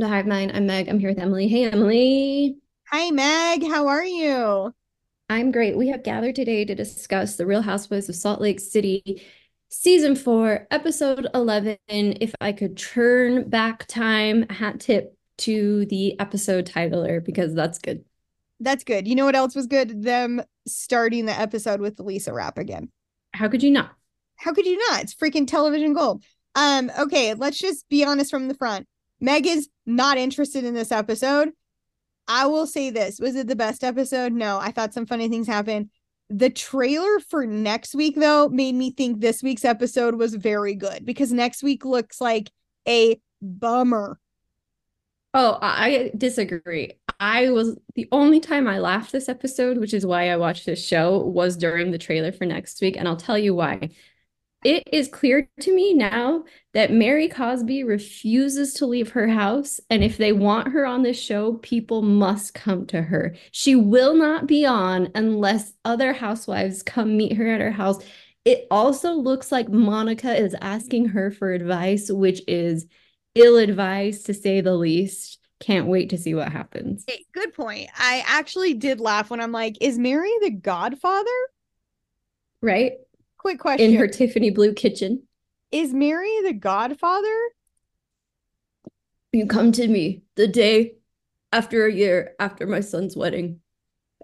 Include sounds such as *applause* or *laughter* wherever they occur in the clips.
welcome to Hive Mind. I'm Meg. I'm here with Emily. Hey, Emily. Hi, Meg. How are you? I'm great. We have gathered today to discuss The Real Housewives of Salt Lake City, Season 4, Episode 11. If I could turn back time, hat tip to the episode titler because that's good. That's good. You know what else was good? Them starting the episode with Lisa Rapp again. How could you not? How could you not? It's freaking television gold. Um, okay, let's just be honest from the front. Meg is not interested in this episode. I will say this. Was it the best episode? No, I thought some funny things happened. The trailer for next week, though, made me think this week's episode was very good because next week looks like a bummer. Oh, I disagree. I was the only time I laughed this episode, which is why I watched this show, was during the trailer for next week. And I'll tell you why it is clear to me now that Mary Cosby refuses to leave her house. And if they want her on this show, people must come to her. She will not be on unless other housewives come meet her at her house. It also looks like Monica is asking her for advice, which is ill advised to say the least. Can't wait to see what happens. Hey, good point. I actually did laugh when I'm like, is Mary the godfather? Right? Quick question. In her Tiffany blue kitchen. Is Mary the godfather? You come to me the day after a year after my son's wedding.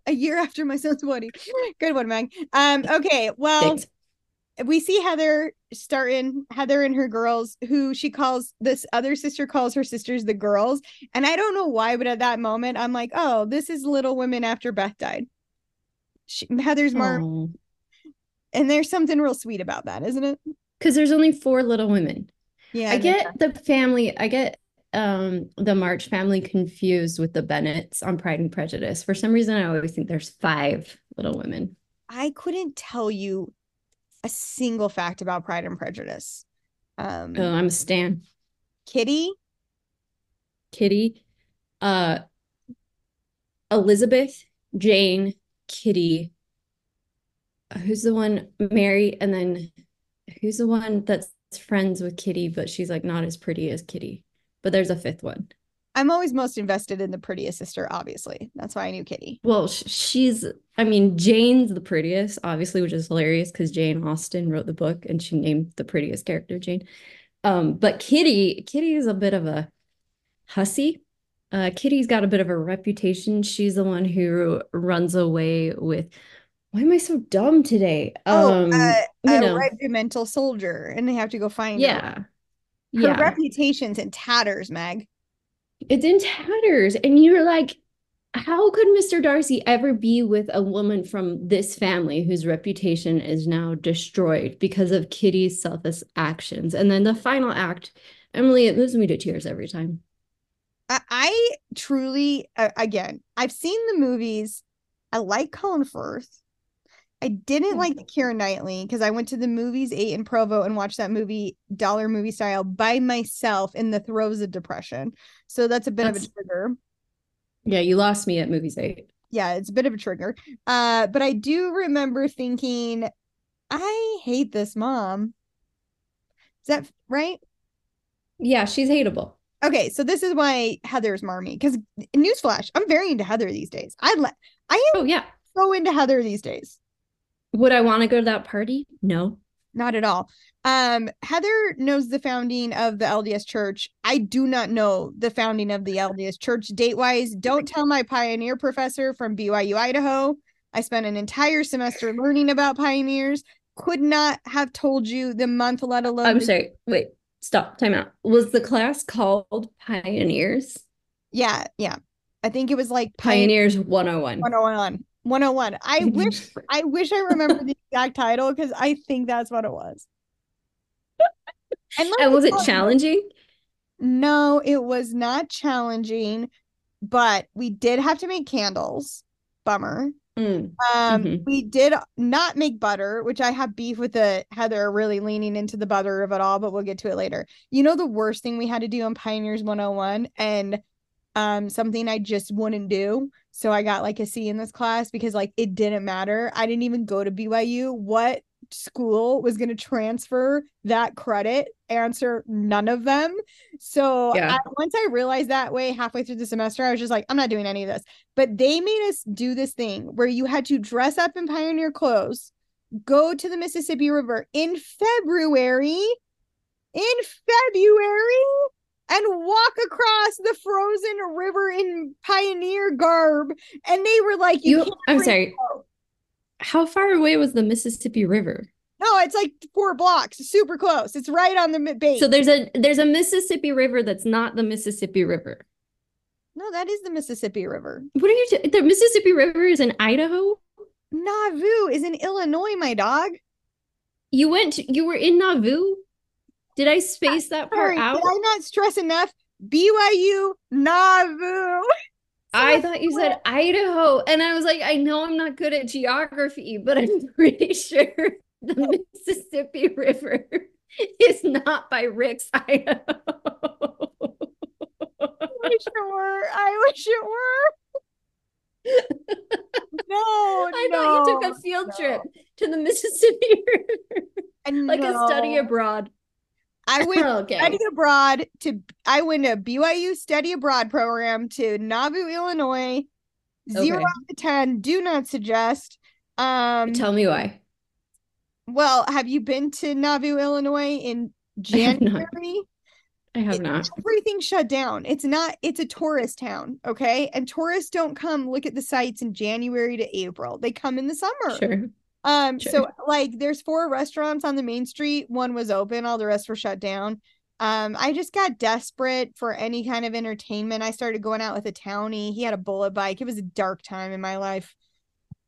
A year after my son's wedding. Good one, Meg. Um, okay, well, Thanks. we see Heather starting Heather and her girls, who she calls this other sister calls her sisters the girls. And I don't know why, but at that moment, I'm like, oh, this is Little Women after Beth died. She, Heather's mom and there's something real sweet about that, isn't it? Because there's only four little women. Yeah. I get the family, I get um the March family confused with the Bennetts on Pride and Prejudice. For some reason, I always think there's five little women. I couldn't tell you a single fact about Pride and Prejudice. Um oh, I'm a stan. Kitty. Kitty. Uh Elizabeth, Jane, Kitty, who's the one Mary and then who's the one that's friends with Kitty but she's like not as pretty as Kitty. But there's a fifth one. I'm always most invested in the prettiest sister obviously. That's why I knew Kitty. Well, she's I mean Jane's the prettiest obviously which is hilarious cuz Jane Austen wrote the book and she named the prettiest character Jane. Um but Kitty Kitty is a bit of a hussy. Uh Kitty's got a bit of a reputation. She's the one who runs away with why am I so dumb today? Oh, um, uh, a know. regimental soldier, and they have to go find her. yeah. Her. Her yeah. reputation's in tatters, Meg. It's in tatters. And you're like, how could Mr. Darcy ever be with a woman from this family whose reputation is now destroyed because of Kitty's selfish actions? And then the final act, Emily, it moves me to tears every time. I, I truly, uh, again, I've seen the movies. I like Colin Firth. I didn't like the Keira Knightley because I went to the movies eight in Provo and watched that movie dollar movie style by myself in the throes of depression. So that's a bit that's, of a trigger. Yeah, you lost me at movies eight. Yeah, it's a bit of a trigger. Uh, but I do remember thinking, I hate this mom. Is that right? Yeah, she's hateable. Okay, so this is why Heather's Marmee. Because newsflash, I'm very into Heather these days. I let I am. Oh yeah. So into Heather these days. Would I want to go to that party? No. Not at all. Um, Heather knows the founding of the LDS Church. I do not know the founding of the LDS Church date wise. Don't tell my pioneer professor from BYU, Idaho. I spent an entire semester learning about pioneers. Could not have told you the month, let alone. I'm sorry. Wait, stop. Time out. Was the class called Pioneers? Yeah, yeah. I think it was like Pioneers 101. 101. 101. I *laughs* wish I wish I remember the exact title because I think that's what it was. And, and was it challenging? No, it was not challenging, but we did have to make candles. Bummer. Mm. Um, mm-hmm. we did not make butter, which I have beef with the Heather really leaning into the butter of it all, but we'll get to it later. You know the worst thing we had to do on Pioneers 101 and um something I just wouldn't do. So I got like a C in this class because like it didn't matter. I didn't even go to BYU. What school was going to transfer that credit answer none of them so Yeah. I, once i realized that way halfway through the semester i was just like i'm not doing any of this but they made us do this thing where you had to dress up in pioneer clothes go to the mississippi river in february in february and walk across the frozen river in pioneer garb and they were like you, You, I'm sorry. How far away was the Mississippi River? No, it's like four blocks, super close. It's right on the base. So there's a there's a Mississippi River that's not the Mississippi River. no, that is the Mississippi River. What are you? T- the Mississippi River is in Idaho. Nauvoo is in Illinois, my dog. You went. To, you were in Nauvoo. Did I space that part Sorry, out? did I not stress enough? BYU Nauvoo. I thought you said Idaho, and I was like, I know I'm not good at geography, but I'm *laughs* pretty sure the oh. Mississippi River *laughs* is not by Rick's, Idaho. I wish it were. I wish it were. *laughs* No, I no, thought you took a field no. trip to the Mississippi River, And like a study abroad. I went *laughs* Okay. study abroad to I went to BYU study abroad program to Nauvoo, Illinois. Zero Okay. out of ten. Do not suggest. Um Tell me why. well, have you been to Nauvoo, Illinois in *laughs* I have not. January? I have not. Everything shut down. It's not, it's a tourist town, okay? And tourists don't come look at the sites in January to April. They come in the summer. Sure. Um, so like there's four restaurants on the main street. One was open, all the rest were shut down. Um, I just got desperate for any kind of entertainment. I started going out with a townie. He had a bullet bike. It was a dark time in my life.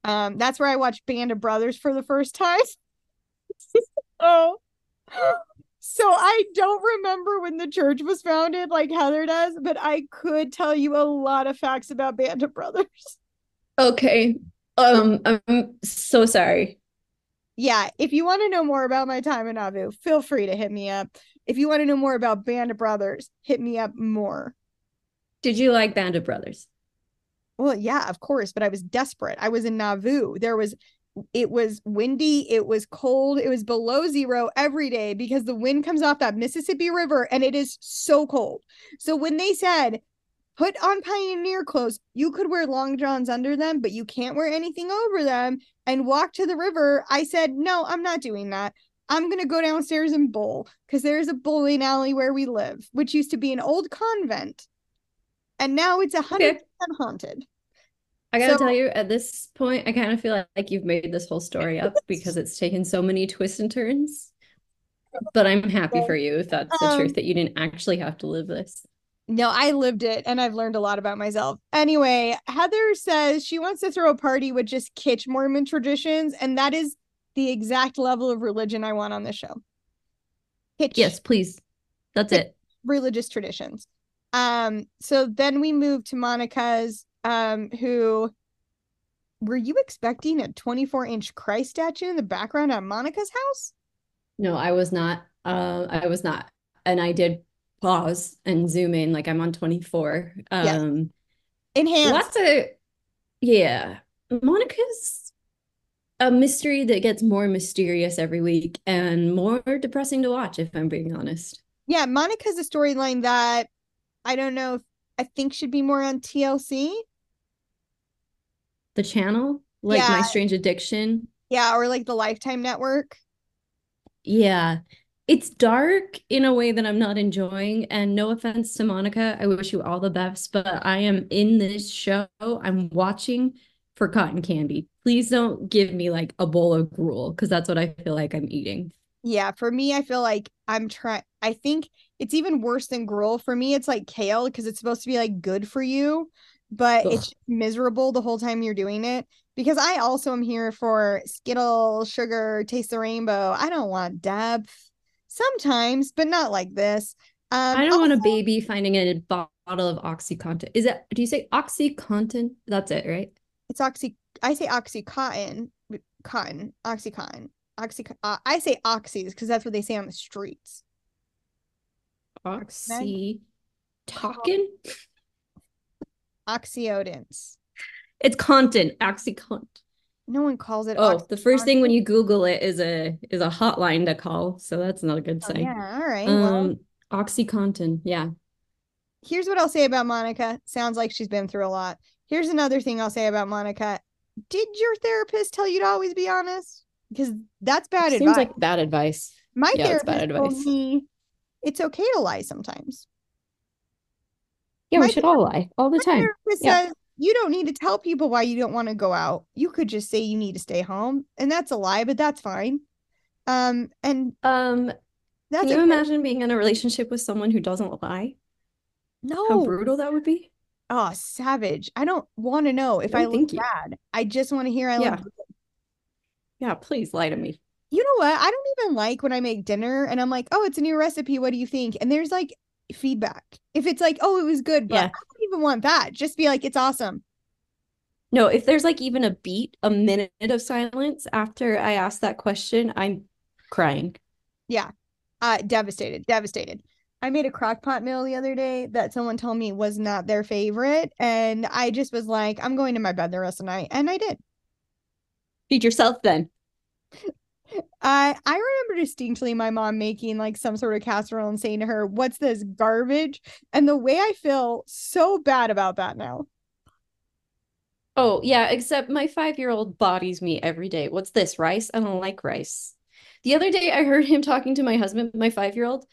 Um, that's where I watched Band of Brothers for the first time. *laughs* oh. So I don't remember when the church was founded like Heather does, but I could tell you a lot of facts about Band of Brothers. Okay. Um, I'm so sorry. yeah, if you want to know more about my time in Nauvoo, feel free to hit me up. If you want to know more about Band of Brothers, hit me up more. Did you like Band of Brothers? Well, yeah, of course, but I was desperate. I was in Nauvoo. There was it was windy, it was cold, it was below zero every day because the wind comes off that Mississippi River and it is so cold. So when they said put on pioneer clothes, you could wear long johns under them, but you can't wear anything over them and walk to the river. I said, "No, I'm not doing that. I'm going to go downstairs and bowl because there's a bowling alley where we live, which used to be an old convent. And now it's a 100% haunted. I gotta So- tell you, at this point, I kind of feel like, like you've made this whole story up *laughs* because it's taken so many twists and turns. But I'm happy for you if that's the Um, truth that you didn't actually have to live this. No, I lived it and I've learned a lot about myself. Anyway, Heather says she wants to throw a party with just kitsch Mormon traditions, and that is the exact level of religion I want on this show. Kitsch Yes, please. That's it. religious traditions. Um, so then we move to Monica's, um, who were you expecting a 24 inch Christ statue in the background at Monica's house? No, I was not. Uh, I was not. And I did pause and zoom in like I'm on 24. Yes. Um, Enhanced. lots of, yeah. Monica's a mystery that gets more mysterious every week and more depressing to watch, if I'm being honest. Yeah, Monica's a storyline that I don't know if I think should be more on TLC. The channel, like My Strange Addiction. Yeah, or like the Lifetime Network. Yeah. It's dark in a way that I'm not enjoying. And no offense to Monica, I wish you all the best, but I am in this show. I'm watching for cotton candy. Please don't give me like a bowl of gruel because that's what I feel like I'm eating. Yeah, for me, I feel like I'm trying. I think it's even worse than gruel. For me, it's like kale because it's supposed to be like good for you, but Ugh. it's miserable the whole time you're doing it. Because I also am here for Skittle, sugar, taste the rainbow. I don't want depth sometimes, but not like this. Um, I don't want a baby finding a bottle of Oxycontin. Is it, do you say Oxycontin? That's it, right? It's oxy. I say oxycontin, cotton, oxycontin, oxy. Uh, I say oxys because that's what they say on the streets. Oxy, talking. Oxyodins. It's content, Oxycontin. No one calls it. Oh, the first thing when you Google it is a is a hotline to call, so that's not a good Oh, sign. yeah, all right. Um, well, OxyContin, yeah. here's what I'll say about Monica. Sounds like she's been through a lot. Here's another thing I'll say about Monica. Did your therapist tell you to always be honest? Because that's bad Seems advice. Seems like bad advice. My yeah, therapist bad told me it's okay to lie sometimes. Yeah, My we should all lie all the My time. therapist Yeah. says you don't need to tell people why you don't want to go out. You could just say you need to stay home, and that's a lie, but that's fine. Um, and Um, that's can you imagine being in a relationship with someone who doesn't lie? No, How brutal that would be? oh, savage. I don't want to know if No, I look you. bad. I just want to hear I Yeah. look good. Yeah, please lie to me. You know what? I don't even like when I make dinner and I'm like, oh, it's a new recipe. What do you think? And there's like feedback. If it's like, oh, it was good, but Yeah. I don't even want that. Just be like, it's awesome. No, if there's like even a beat, a minute of silence after I ask that question, I'm crying. Yeah. Uh devastated, devastated. I made a crock pot meal the other day that someone told me was not their favorite. And I just was like, I'm going to my bed the rest of the night. And I did. Feed yourself then. *laughs* I I remember distinctly my mom making like some sort of casserole and saying to her, What's this garbage? And the way I feel so bad about that now. Oh, yeah, except my five-year-old bodies me every day. What's this, rice? I don't like rice. The other day I heard him talking to my husband, my five-year-old,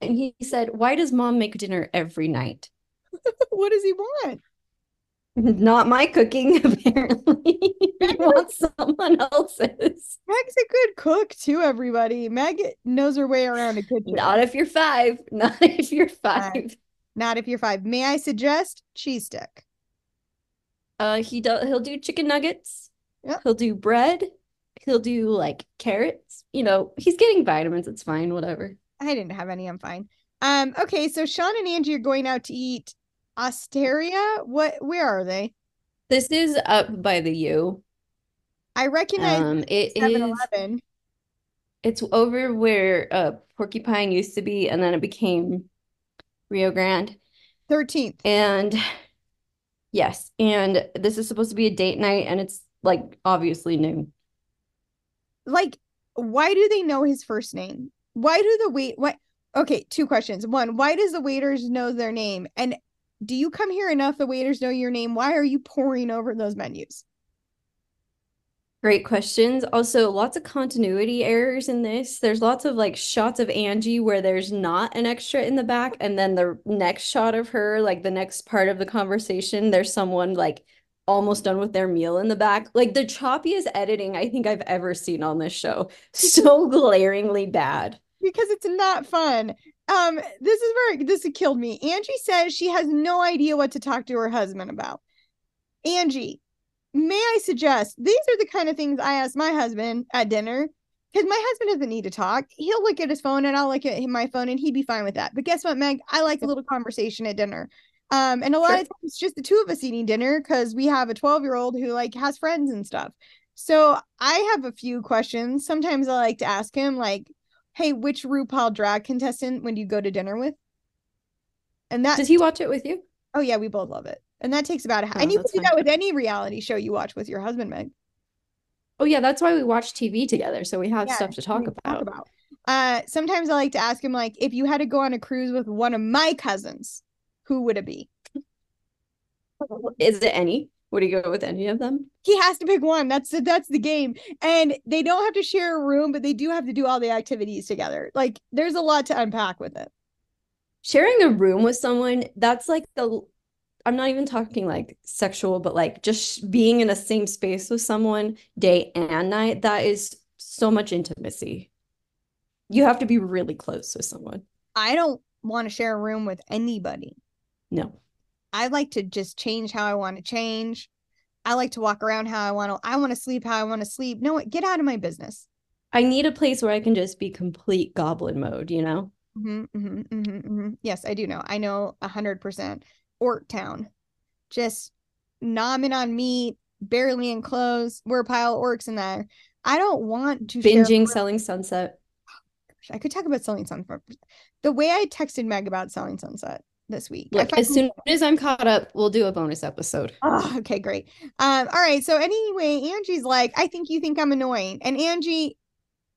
and he said, Why does mom make dinner every night? *laughs* what does he want? *laughs* Not my cooking, *laughs* apparently. he wants someone else's. Meg's a good cook too, everybody. Meg knows her way around a kitchen. Not if you're five. *laughs* Not if you're five. Not if you're five. May I suggest cheese stick? Uh, he does. He'll do chicken nuggets. Yep. He'll do bread. He'll do like carrots. You know, he's getting vitamins. It's fine. Whatever. I didn't have any. I'm fine. Um. Okay. So Sean and Angie are going out to eat Osteria. What? Where are they? This is up by the U. I recognize Um, it is. 7-Eleven. It's over where uh Porcupine used to be, and then it became Rio Grande. 13th. And yes, and this is supposed to be a date night, and it's like obviously noon. Like, why do they know his first name? Why do the wait? What? Okay. Two questions. One. Why does the waiters know their name? And do you come here enough? The waiters know your name. Why are you pouring over those menus? Great questions. Also, lots of continuity errors in this. There's lots of like shots of Angie where there's not an extra in the back, and then the next shot of her, like the next part of the conversation, there's someone like almost done with their meal in the back. Like the choppiest editing I think I've ever seen on this show. *laughs* So glaringly bad. because it's not fun. Um, this is where this killed me. Angie says she has no idea what to talk to her husband about. Angie, may I suggest these are the kind of things I ask my husband at dinner because my husband doesn't need to talk. He'll look at his phone and I'll look at my phone and he'd be fine with that. But guess what, Meg? I like a little conversation at dinner. Um, and a lot Sure. of times it's just the two of us eating dinner because we have a 12 year old who like has friends and stuff. So I have a few questions. Sometimes I like to ask him, like, hey, which RuPaul drag contestant would you go to dinner with? And that, Does he watch it with you? oh yeah, we both love it. And that takes about a half. Oh, and you can do fine. that with any reality show you watch with your husband, Meg. Oh yeah, that's why we watch TV together, so we have Yeah, stuff to talk we about. Uh, sometimes I like to ask him, like, if you had to go on a cruise with one of my cousins, who would it be? Is it any? Would he go with any of them? He has to pick one. That's the, that's the game. And they don't have to share a room, but they do have to do all the activities together. Like, there's a lot to unpack with it. Sharing a room with someone, that's like the I'm not even talking like sexual, but like just being in the same space with someone day and night, that is so much intimacy. You have to be really close with someone. I don't want to share a room with anybody. No. I like to just change how I want to change. I like to walk around how I want to. I want to sleep how I want to sleep. No, get out of my business. I need a place where I can just be complete goblin mode, you know? hmm hmm hmm hmm Yes, I do know. I know a hundred percent. Orc Town, just nomming on meat, barely in clothes. We're a pile of orcs in there. I don't want to share- Binging, selling sunset. *gasps* I could talk about selling sunset. The way I texted Meg about selling sunset, this week. Look, as soon as I'm caught up, we'll do a bonus episode. Oh, *laughs* okay, great. Um, all right. So anyway, Angie's like, I think you think I'm annoying. And Angie,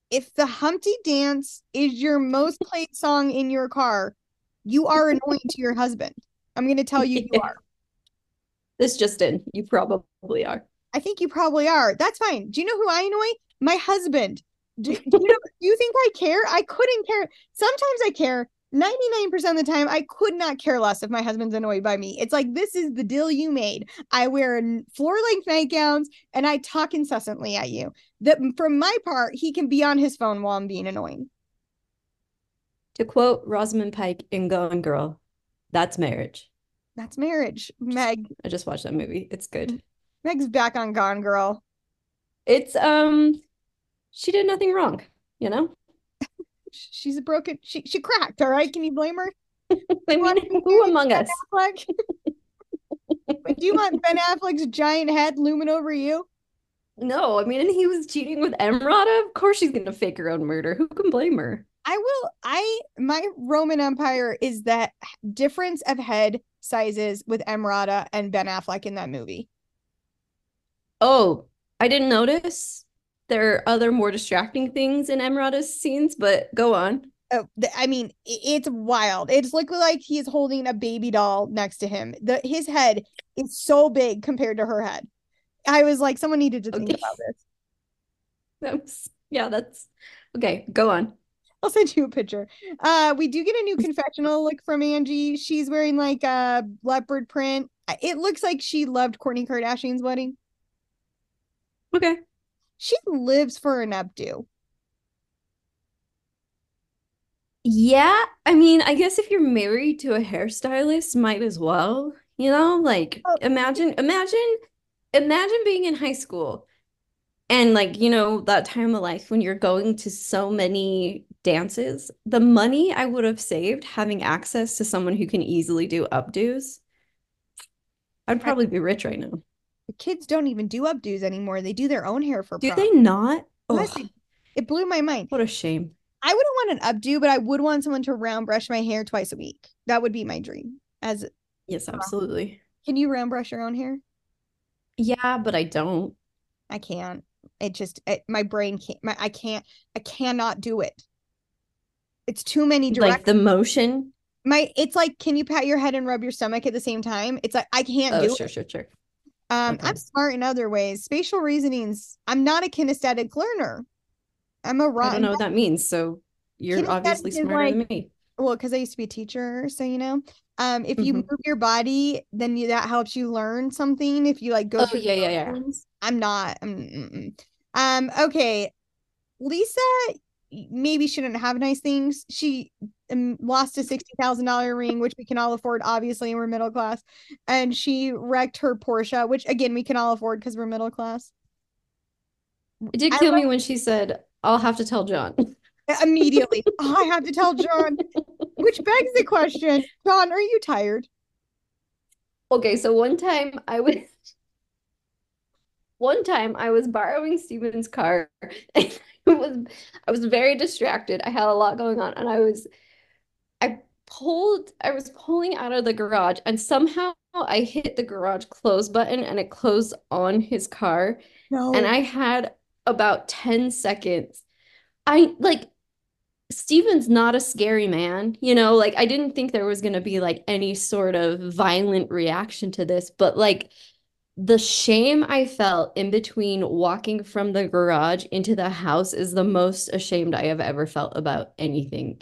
if the Humpty Dance is your most played song in your car, you are annoying to your husband. I'm gonna tell you you *laughs* are. This just in. You probably are. I think you probably are. That's fine. Do you know who I annoy? My husband. Do, do you, know, do you think I care? I couldn't care. Sometimes I care. 99% of the time, I could not care less if my husband's annoyed by me. It's like, this is the deal you made. I wear floor length nightgowns and I talk incessantly at you. That from my part, he can be on his phone while I'm being annoying. To quote Rosamund Pike in Gone Girl, that's marriage. That's marriage. Meg. I just watched that movie. It's good. Meg's back on Gone Girl. It's um she did nothing wrong, you know? She's a broken she she cracked all right? Can you blame her? *laughs* I mean who among us? Do you want ben affleck's giant head looming over you? No i mean and he was cheating with emrata? Of course she's gonna fake her own murder. Who can blame her? I will i my roman empire is that difference of head sizes with emrata and ben affleck in that movie. Oh i didn't notice there are other more distracting things in Emrata's scenes, but go on. Oh, I mean, it's wild. It's like like he's holding a baby doll next to him. The his head is so big compared to her head. I was like, someone needed to think about this. *laughs* That's yeah, that's okay. Go on. I'll send you a picture. Uh, we do get a new confessional look from Angie. She's wearing like a leopard print. It looks like she loved Kourtney Kardashian's wedding. Okay she lives for an updo. Yeah, I mean, I guess if you're married to a hairstylist, might as well. You know, like oh. imagine, imagine, imagine being in high school and like, you know, that time of life when you're going to so many dances. The money I would have saved having access to someone who can easily do updos, I'd probably be rich right now kids don't even do updos anymore. They do their own hair for Do prom. they not? It blew my mind. What a shame. I wouldn't want an updo, but I would want someone to round brush my hair twice a week. That would be my dream. As Yes, absolutely. Can you round brush your own hair? Yeah, but I don't. I can't. It just it, my brain can't. My, I can't. I cannot do it. It's too many direct. Like the motion. My it's like, can you pat your head and rub your stomach at the same time? It's like I can't oh, do sure, it. Sure, sure, sure. Um, okay. I'm smart in other ways. Spatial reasonings. I'm not a kinesthetic learner. I'm a rotten. I don't know what that means. So you're obviously smarter like, than me. Well, because I used to be a teacher, so you know. Um, if you mm-hmm. move your body, then you, that helps you learn something. If you like go, oh yeah, yeah, yeah. I'm not. Um, um, okay. Lisa maybe shouldn't have nice things. She um, lost a sixty thousand dollar ring, which we can all afford, obviously, and we're middle class. And she wrecked her Porsche, which again we can all afford because we're middle class. It did kill me when she said, "I'll have to tell John." Immediately, oh, I have to tell John. *laughs* Which begs the question, John, are you tired? Okay, so one time I was *laughs* one time I was borrowing Steven's car *laughs* and *laughs* was I was very distracted. I had a lot going on and I was I pulled I was pulling out of the garage and somehow I hit the garage close button and it closed on his car. No. And I had about 10 seconds. I like Steven's not a scary man, you know, like I didn't think there was going to be like any sort of violent reaction to this, but like the shame I felt in between walking from the garage into the house is the most ashamed I have ever felt about anything.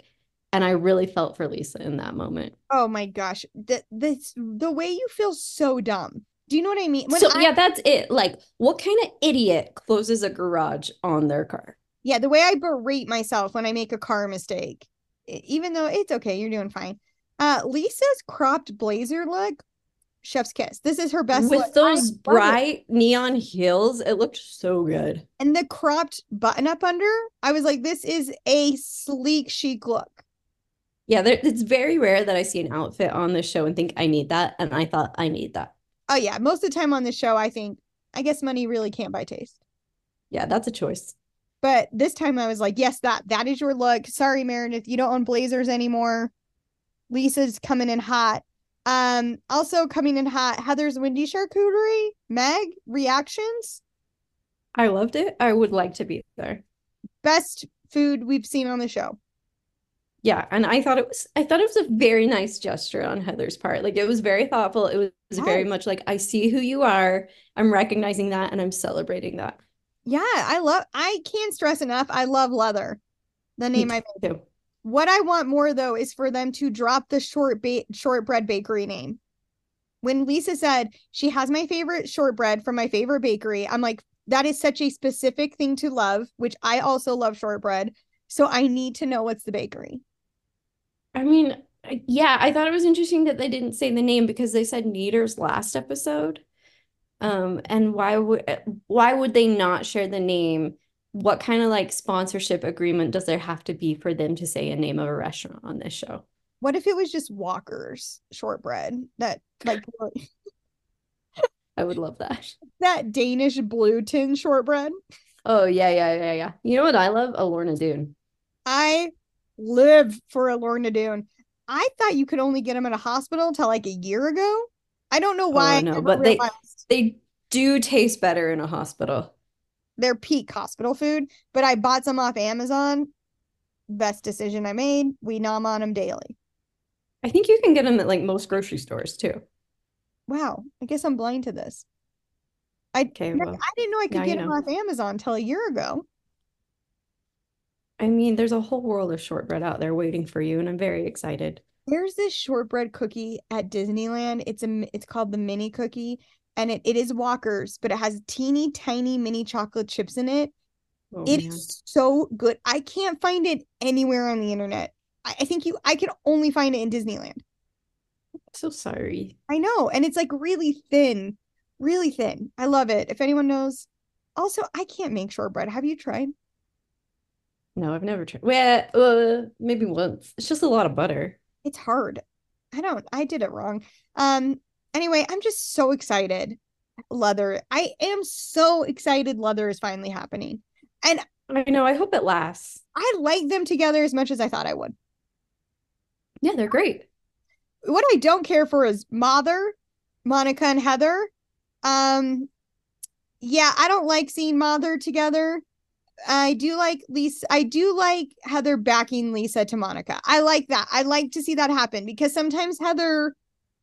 And I really felt for Lisa in that moment. Oh my gosh. The this the way you feel so dumb. Do you know what I mean? When so I, yeah, that's it. Like, what kind of idiot closes a garage on their car? Yeah, the way I berate myself when I make a car mistake, even though it's okay, you're doing fine. Uh, Lisa's cropped blazer look chef's kiss. This is her best with look. those bright neon heels. It looked so good. And the cropped button up under, I was like, this is a sleek, chic look. Yeah, there, it's very rare that I see an outfit on this show and think I need that, and I thought I need that. Oh yeah, most of the time on the show, I think I guess money really can't buy taste. Yeah, that's a choice. But this time I was like, yes, that that is your look. Sorry, Meredith, you don't own blazers anymore. Lisa's coming in hot. Um, also coming in hot, Heather's windy charcuterie. Meg, reactions? I loved it. I would like to be there. Best food we've seen on the show. Yeah, and I thought it was I thought it was a very nice gesture on Heather's part. Like it was very thoughtful. It was yes. very much like I see who you are. I'm recognizing that and I'm celebrating that. Yeah, I love I can't stress enough. I love leather. The name I made. Too. What I want more though is for them to drop the short ba- shortbread bakery name. When Lisa said she has my favorite shortbread from my favorite bakery, I'm like, that is such a specific thing to love, which I also love shortbread. So I need to know what's the bakery. I mean, yeah, I thought it was interesting that they didn't say the name because they said Neater's last episode. Um, and why would why would they not share the name? What kind of like sponsorship agreement does there have to be for them to say a name of a restaurant on this show? What if it was just Walker's shortbread? That like *laughs* I would love that. That Danish blue tin shortbread. Oh yeah, yeah, yeah, yeah. You know what I love? A Lorna Doone. I live for a Lorna Doone. I thought you could only get them at a hospital until like a year ago. I don't know oh, why. Oh, no, but realized. they they do taste better in a hospital. They're peak hospital food, but I bought some off Amazon. Best decision I made. We nom on them daily. I think you can get them at like most grocery stores too. Wow, I guess I'm blind to this. I okay, well, I didn't know I could get them know. off Amazon until a year ago. I mean, there's a whole world of shortbread out there waiting for you, and I'm very excited. There's this shortbread cookie at Disneyland. It's a it's called the mini cookie, and it, it is Walker's, but it has teeny tiny mini chocolate chips in it. Oh, it man. is so good. I can't find it anywhere on the internet. I, I think you I can only find it in Disneyland. so sorry. I know, and it's like really thin, really thin. I love it. If anyone knows, also I can't make shortbread. Have you tried? No, I've never tried. Well, uh, maybe once. It's just a lot of butter. It's hard. I don't. I did it wrong. Um. Anyway, I'm just so excited. Leather. I am so excited. Leather is finally happening, and I know. I hope it lasts. I like them together as much as I thought I would. Yeah, they're great. What I don't care for is Mother, Monica and Heather. Um, yeah, I don't like seeing Mother together. I do like Lisa. I do like Heather backing Lisa to Monica. I like that. I like to see that happen because sometimes Heather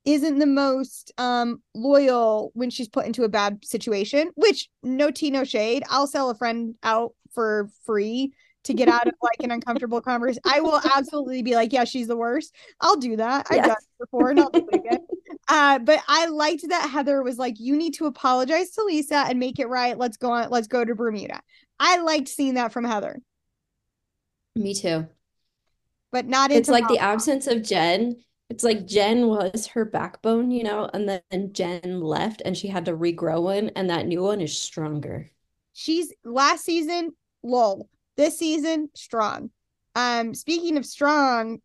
isn't the most um loyal when she's put into a bad situation, which no tea, no shade. I'll sell a friend out for free to get out of *laughs* like an uncomfortable conversation. I will absolutely be like, yeah, she's the worst. I'll do that. I've done it before and I'll do it again. Uh, but I liked that Heather was like, you need to apologize to Lisa and make it right. Let's go on, let's go to Bermuda. I liked seeing that from Heather. Me too. But not It's like the absence of Jen. It's like Jen was her backbone, you know, and then Jen left and she had to regrow one, and that new one is stronger. She's last season, lol. This season, strong. Um, speaking of strong,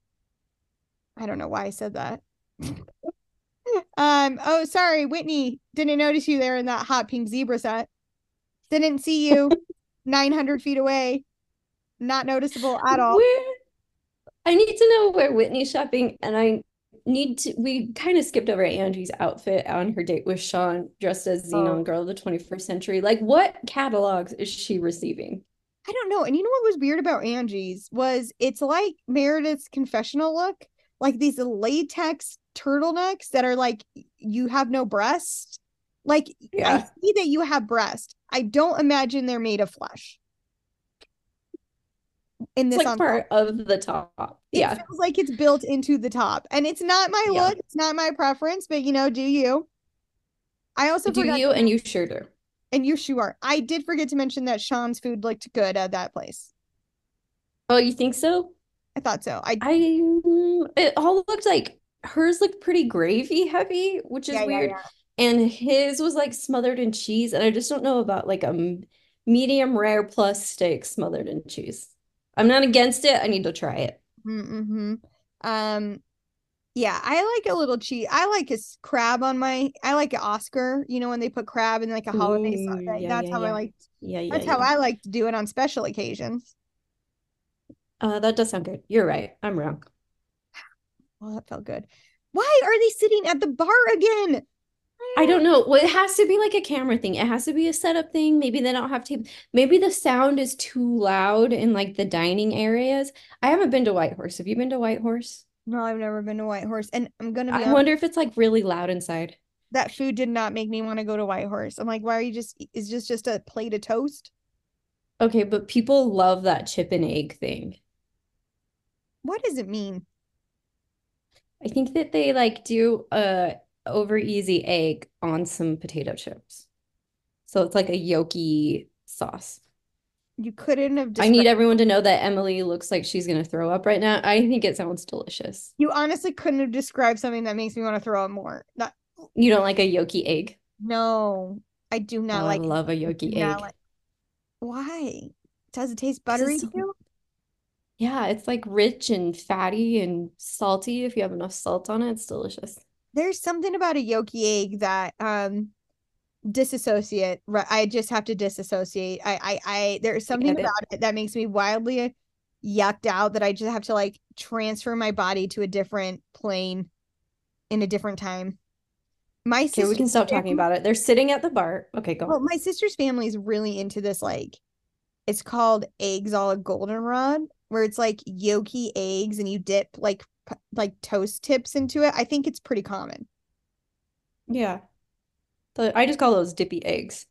I don't know why I said that. *laughs* um, oh, sorry, Whitney. Didn't notice you there in that hot pink zebra set. Didn't see you. *laughs* 900 feet away. Not noticeable at all. Where, I need to know where Whitney's shopping, and I need to. We kind of skipped over Angie's outfit on her date with Sean, dressed as oh. Zenon oh. Girl of the 21st Century. Like, what catalogs is she receiving? I don't know. And you know what was weird about Angie's was it's like Meredith's confessional look, like these latex turtlenecks that are like you have no breast. Like yeah. I see that you have breast. I don't imagine they're made of flesh. In this like part of the top. It yeah. feels like it's built into the top. And it's not my yeah. look, it's not my preference, but you know, do you? I also do you and you sure do. And you sure. Are. I did forget to mention that Sean's food looked good at that place. Oh, you think so? I thought so. I I it all looked like hers looked pretty gravy heavy, which is yeah, weird. Yeah, and his was like smothered in cheese and i just don't know about like a medium rare plus steak smothered in cheese i'm not against it i need to try it mm-hmm. um yeah i like a little cheese i like a crab on my i like an oscar you know when they put crab in like a hollandaise Ooh, sauce. Yeah, that's yeah, how yeah. i like yeah, yeah that's how i like to do it on special occasions uh that does sound good you're right i'm wrong Well, that felt good. Why are they sitting at the bar again? I don't know. Well, it has to be like a camera thing. It has to be a setup thing. Maybe they don't have tape. Maybe the sound is too loud in like the dining areas. I haven't been to Whitehorse. Have you been to Whitehorse? No, I've never been to Whitehorse. And I'm gonna I wonder if it's like really loud inside. That food did not make me want to go to Whitehorse. I'm like, why are you just is just just a plate of toast? Okay, but people love that chip and egg thing. What does it mean? I think that they like do a over easy egg on some potato chips. So it's like a yolky sauce. You couldn't have. I need everyone to know that Emily looks like she's gonna throw up right now. I think it sounds delicious. You honestly couldn't have described something that makes me want to throw up more. Not. You don't like a yolky egg? No, I do not oh, like. I love a yolky egg. Like... Why? Does it taste buttery to you? Yeah, it's like rich and fatty and salty. If you have enough salt on it, it's delicious there's something about a yolky egg that um disassociate i just have to disassociate. I i, I there's something about it. that makes me wildly yucked out that i just have to like transfer my body to a different plane in a different time. My okay, we can stop talking about it. They're sitting at the bar. Okay go well my sister's family is really into this like it's called eggs a la goldenrod where it's like yolky eggs and you dip like like toast tips into it. I think it's pretty common. Yeah. I just call those dippy eggs.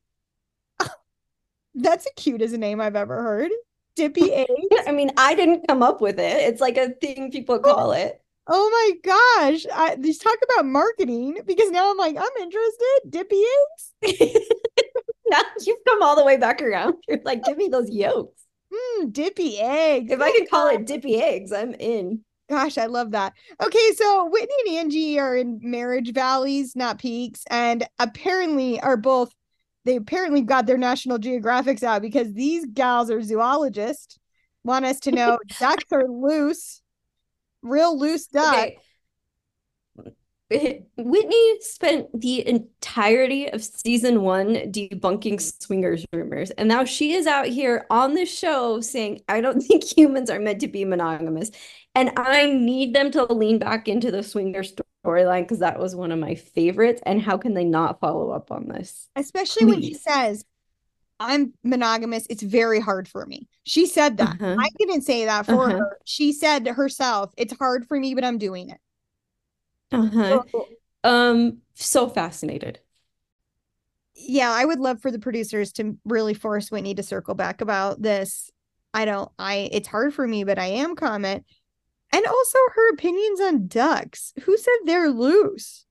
*laughs* That's as cute as a name I've ever heard. Dippy *laughs* eggs. I mean, I didn't come up with it. It's like a thing people call it. Oh my gosh. I just talk about marketing because now I'm like, I'm interested. Dippy eggs. *laughs* now you've come all the way back around. You're like, give me those yolks. Mm, dippy eggs. If I could call it dippy eggs, I'm in. Gosh, I love that. Okay, so Whitney and Angie are in marriage valleys, not peaks, and apparently are both. They apparently got their National Geographics out because these gals are zoologists. Want us to *laughs* know ducks are loose, real loose duck. Okay. *laughs* Whitney spent the entirety of season one debunking swingers rumors. And now she is out here on the show saying, I don't *laughs* think humans are meant to be monogamous. And I need them to lean back into the swinger storyline because that was one of my favorites. And how can they not follow up on this? Especially Please. when she says, I'm monogamous. It's very hard for me. She said that. Uh-huh. I didn't say that for uh-huh. her. She said herself, it's hard for me, but I'm doing it. Uh-huh. So, um, so fascinated. Yeah, I would love for the producers to really force Whitney to circle back about this. I don't I it's hard for me, but I am comment and also her opinions on ducks. Who said they're loose?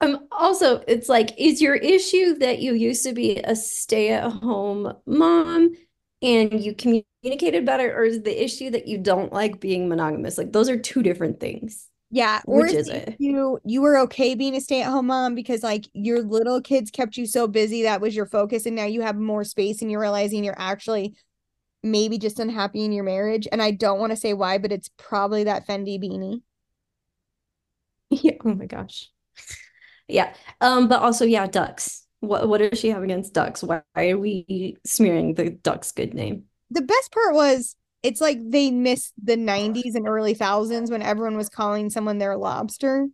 Um, also, it's like, is your issue that you used to be a stay at home mom and you communicated better, or is the issue that you don't like being monogamous? Like, those are two different things. Yeah. Or Which is it? You you were okay being a stay at home mom because like your little kids kept you so busy that was your focus, and now you have more space and you're realizing you're actually maybe just unhappy in your marriage. And I don't want to say why, but it's probably that Fendi beanie. *laughs* Yeah. Oh my gosh. yeah. Um, but also, yeah, ducks. What what does she have against ducks? Why are we smearing the ducks good name? The best part was it's like they missed the 90s and early thousands when everyone was calling someone their lobster.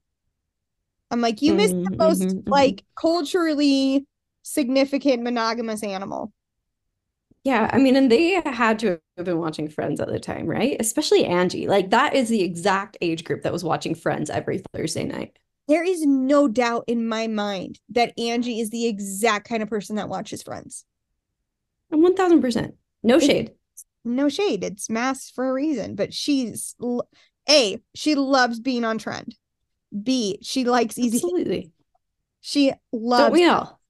I'm like, you missed mm-hmm, the most mm-hmm, like mm-hmm. culturally significant monogamous animal. Yeah, I mean, and they had to have been watching Friends at the time, right? Especially Angie. Like that is the exact age group that was watching Friends every Thursday night. There is no doubt in my mind that Angie is the exact kind of person that watches Friends. Thousand percent. No shade. It's, no shade. It's mass for a reason. But she's a she loves being on trend. B she likes easy. Absolutely. She loves. Don't we all?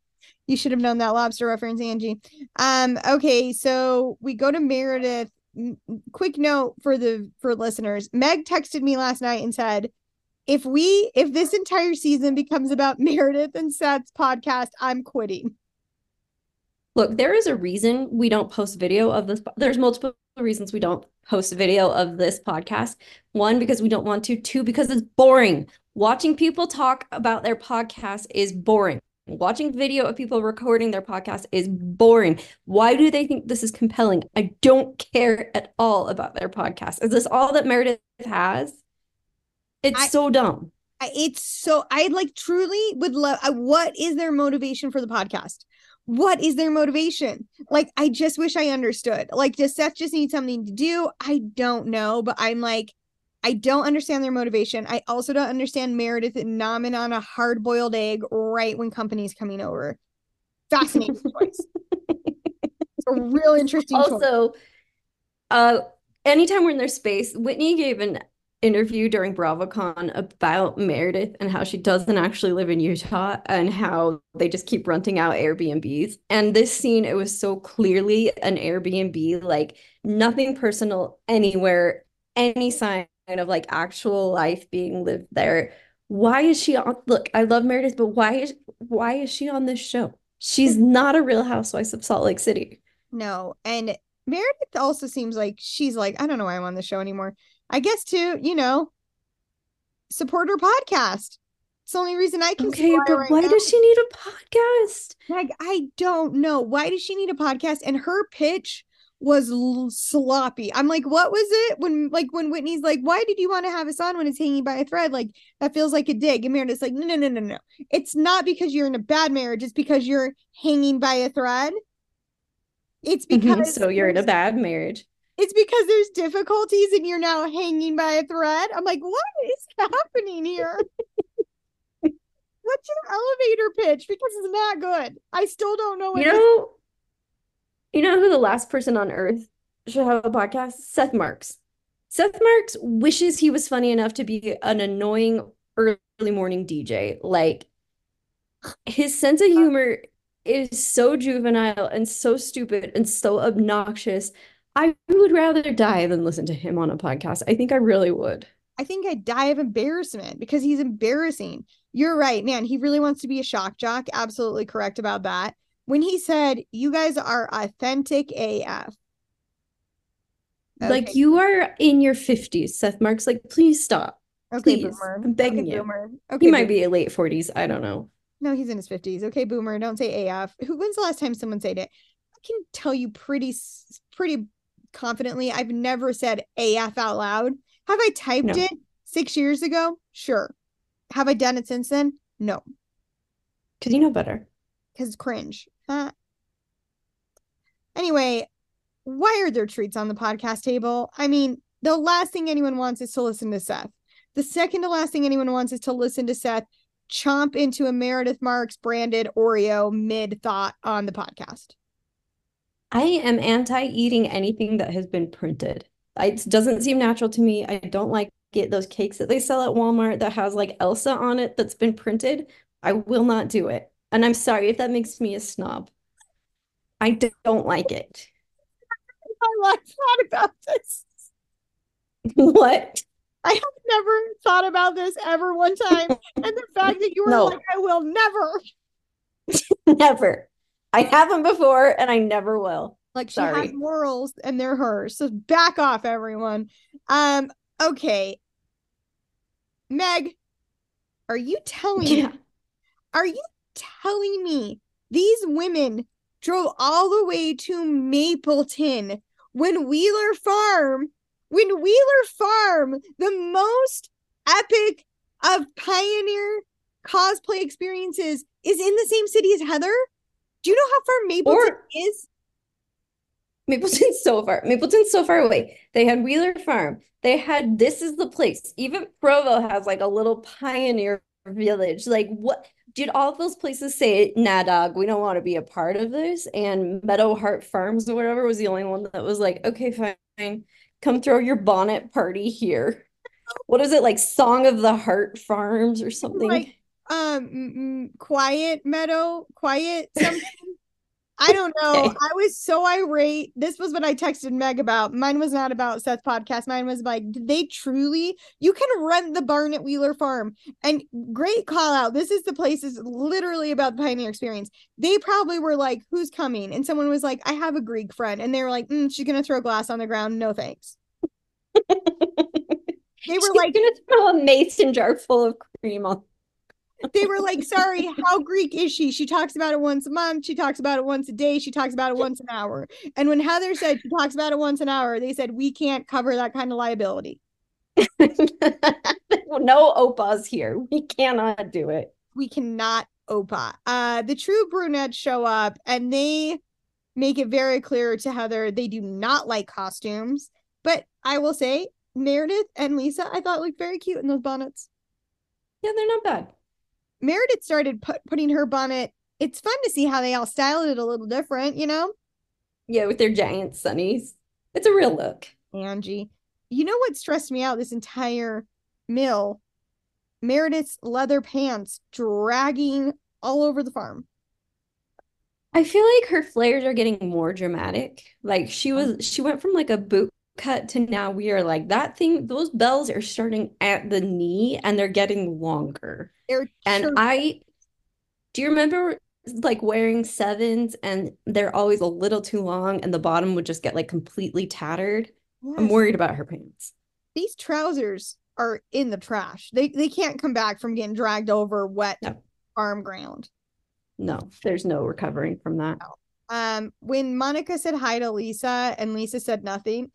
You should have known that lobster reference, Angie. Um, okay, so we go to Meredith. Quick note for the for listeners. Meg texted me last night and said, if we if this entire season becomes about *laughs* Meredith and Seth's podcast, I'm quitting. Look, there is a reason we don't post video of this. There's multiple reasons we don't post video of this podcast. One, because we don't want to. Two, because it's boring. Watching people talk about their podcast is boring. Watching video of people recording their podcast is boring. Why do they think this is compelling? I don't care at all about their podcast. Is this all that Meredith has? It's I, so dumb. I, it's so I like truly would love. Uh, what is their motivation for the podcast? What is their motivation? Like, I just wish I understood. Like, does Seth just need something to do? I don't know, but I'm like, I don't understand their motivation. I also don't understand Meredith nomming on a hard boiled egg right when company's coming over. Fascinating *laughs* choice. It's a real interesting also, choice. uh, anytime we're in their space, Whitney gave an interview during BravoCon about Meredith and how she doesn't actually live in Utah and how they just keep renting out Airbnbs. And this scene, it was so clearly an Airbnb, like nothing personal anywhere, any sign of like actual life being lived there. Why is she on? Look, I love Meredith, but why is why is she on this show? She's not a real housewife of Salt Lake City. No, and Meredith also seems like she's like, I don't know why I'm on the show anymore. I guess to, you know, support her podcast. It's the only reason I can. Okay, but right why now. does she need a podcast? Like, I don't know. Why does she need a podcast? And her pitch was l- sloppy. I'm like, what was it when, like, when Whitney's like, why did you want to have us on when it's hanging by a thread? Like, that feels like a dig. And Meredith's like, no, no, no, no, no. It's not because you're in a bad marriage. It's because you're hanging by a thread. It's mm-hmm, because mm-hmm, so you're in a bad marriage. It's because there's difficulties and you're now hanging by a thread. I'm like, what is *laughs* happening here? *laughs* What's your elevator pitch? Because it's not good. I still don't know. you know, you know who the last person on earth should have a podcast? Seth Marks. Seth Marks wishes he was funny enough to be an annoying early morning DJ. Like his sense of humor is so juvenile and so stupid and so obnoxious. I would rather die than listen to him on a podcast. I think I really would. I think I'd die of embarrassment because he's embarrassing. You're right, man. He really wants to be a shock jock. Absolutely correct about that. When he said, You guys are authentic AF. Okay. Like you are in your 50s, Seth Marks. Like, please stop. Okay, please. boomer. I'm begging okay, you. Boomer. Okay, he might be a late 40s. I don't know. No, he's in his 50s. Okay, boomer. Don't say AF. Who when's the last time someone said it? I can tell you pretty pretty confidently I've never said AF out loud. Have I typed no. it 6 years ago? Sure. Have I done it since then? No. Cuz you know better. Cuz cringe. Uh, anyway, why are there treats on the podcast table? I mean, the last thing anyone wants is to listen to Seth. The second to last thing anyone wants is to listen to Seth chomp into a Meredith Marks branded Oreo mid thought on the podcast. I am anti eating anything that has been printed. It doesn't seem natural to me. I don't like it. Those cakes that they sell at Walmart that has like Elsa on it that's been printed. I will not do it. And I'm sorry if that makes me a snob. I don't like it. I like thought about this. What? I have never thought about this ever one time. and the fact that you were no. like, I will never. *laughs* never. I haven't before and I never will. Like she Sorry. has morals and they're hers. So back off, everyone. Um, okay. Meg, are you telling yeah. me? Are you telling me these women drove all the way to Mapleton when Wheeler Farm when Wheeler Farm, the most epic of pioneer cosplay experiences, is in the same city as Heather? Do you know how far Mapleton or, is? Mapleton's so far. Mapleton's so far away. They had Wheeler Farm. They had This is the Place. Even Provo has like a little pioneer village. Like what did all those places say, nah dog, we don't want to be a part of this? And Meadow Heart Farms or whatever was the only one that was like, okay, fine come throw your bonnet party here. *laughs* What is it like? Song of the Heart Farms or something? Like um, quiet meadow, quiet *laughs* something. I don't *laughs* know. Okay. I was so irate. This was what I texted Meg about. Mine was not about Seth's podcast. Mine was like, did they truly? You can rent the barn at Wheeler Farm. And great call out. This is the place is literally about the pioneer experience. They probably were like, who's coming? And someone was like, I have a Greek friend. And they were like, mm, she's gonna throw glass on the ground. No thanks. *laughs* they were she's like, gonna throw a mason jar full of cream on they were like, sorry, how Greek is she? She talks about it once a month. She talks about it once a day. She talks about it once an hour. And when Heather said she talks about it once an hour, they said, we can't cover that kind of liability. *laughs* no opas here. We cannot do it. We cannot opa. Uh, the true brunettes show up and they make it very clear to Heather they do not like costumes. But I will say, Meredith and Lisa, I thought looked very cute in those bonnets. Yeah, they're not bad. Meredith started put, putting her bonnet. It's fun to see how they all styled it a little different, you know? Yeah, with their giant sunnies. It's a real look. Angie. You know what stressed me out this entire mill? Meredith's leather pants dragging all over the farm. I feel like her flares are getting more dramatic. Like she was uh-huh. she went from like a boot cut to now we are like that thing those bells are starting at the knee and they're getting longer. They're and sure. I do you remember like wearing sevens and they're always a little too long and the bottom would just get like completely tattered? Yes. I'm worried about her pants. These trousers are in the trash. They they can't come back from getting dragged over wet no. farm ground. No, there's no recovering from that. No. Um, when Monica said hi to Lisa and Lisa said nothing,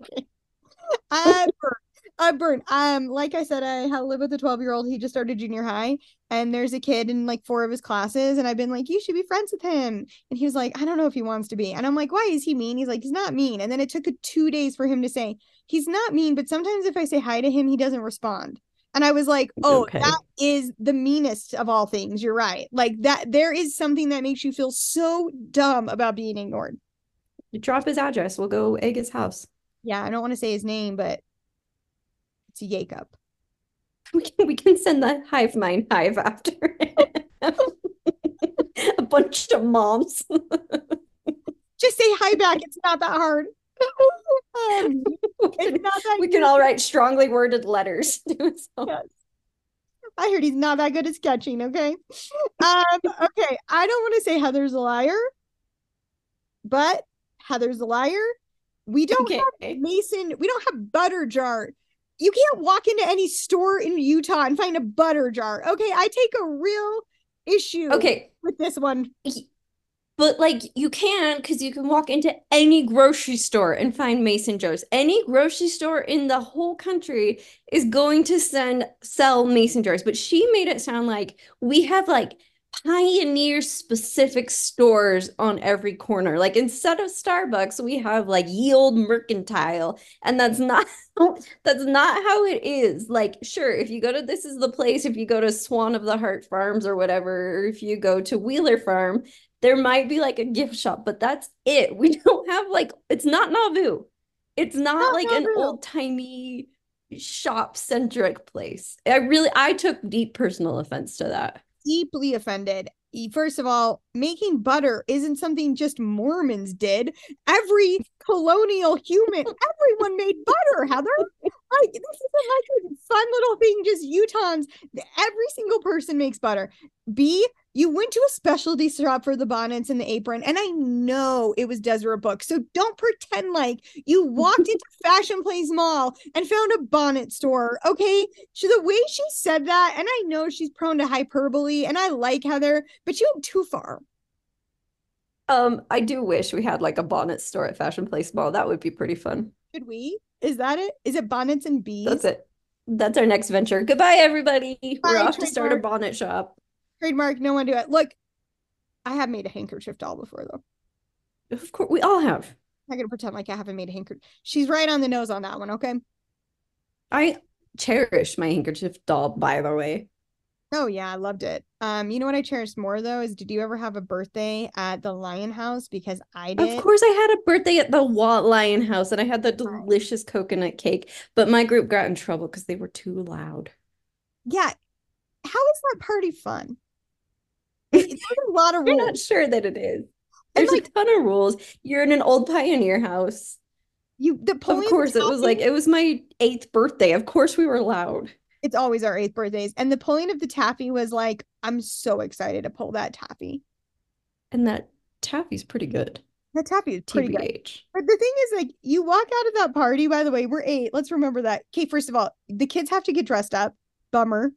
*laughs* I burned. I burned. Um, like I said, I live with a 12 year old. He just started junior high, and there's a kid in like four of his classes, and I've been like, you should be friends with him. And he was like, I don't know if he wants to be. And I'm like, why is he mean? He's like, he's not mean. And then it took two days for him to say, he's not mean, but sometimes if I say hi to him, he doesn't respond. And I was like, oh, okay. that is the meanest of all things. You're right. Like that, there is something that makes you feel so dumb about being ignored. You drop his address. We'll go egg his house. Yeah, I don't want to say his name, but it's Jacob. *laughs* We can we can send the hive mind hive after *laughs* *laughs* a bunch of moms. Just say hi back. It's not that hard. Um, *laughs* it's not that we can all write strongly worded letters. *laughs* yes. I heard he's not that good at sketching. Okay. *laughs* Um, okay. I don't want to say Heather's a liar, but Heather's a liar. We don't okay. have Mason. We don't have butter jar. You can't walk into any store in Utah and find a butter jar. Okay. I take a real issue okay with this one but like you can because you can walk into any grocery store and find Mason Jars. Any grocery store in the whole country is going to send sell Mason jars. But she made it sound like we have like pioneer specific stores on every corner. Like instead of Starbucks, we have like yield mercantile. And that's not that's not how it is. Like, sure, if you go to this is the place, if you go to Swan of the Heart Farms or whatever, or if you go to Wheeler Farm, there might be like a gift shop, but that's it. *laughs* We don't have like it's not Nauvoo. It's not, not like Nauvoo. an old timey shop centric place. I really I took deep personal offense to that. Deeply offended. First of all, making butter isn't something just Mormons did. Every colonial human, *laughs* everyone made butter, Heather. Like this isn't like a fun little thing, just Utahns. Every single person makes butter. B, you went to a specialty shop for the bonnets and the apron, and I know it was Deseret Book. So don't pretend like you walked into *laughs* Fashion Place Mall and found a bonnet store. Okay. So the way she said that, and I know she's prone to hyperbole, and I like Heather, but you went too far. Um, I do wish we had like a bonnet store at Fashion Place Mall. That would be pretty fun. Should we? Is that it? Is it bonnets and bees? That's it. That's our next venture. Goodbye, everybody. Bye, We're off to start a bonnet shop. Trademark, no one do it. Look, I have made a handkerchief doll before though. Of course, we all have. I'm gonna pretend like I haven't made a handkerchief. She's right on the nose on that one, okay? I cherish my handkerchief doll, by the way. Oh yeah, I loved it. Um, you know what I cherished more though is did you ever have a birthday at the Lion House? Because I did. Of course, I had a birthday at the Walt Lion House, and I had the delicious coconut cake. But my group got in trouble because they were too loud. Yeah, how is that party fun? It's a lot of rules. I'm not sure that it is. There's like, a ton of rules. You're in an old pioneer house. You the Of course, it was like it was my eighth birthday. Of course, we were loud. It's always our eighth birthdays, and the pulling of the taffy was like, I'm so excited to pull that taffy. And that taffy's pretty good. That taffy is pretty TBH. good. But the thing is, like, you walk out of that party. By the way, we're eight. Let's remember that. Okay, first of all, the kids have to get dressed up. Bummer.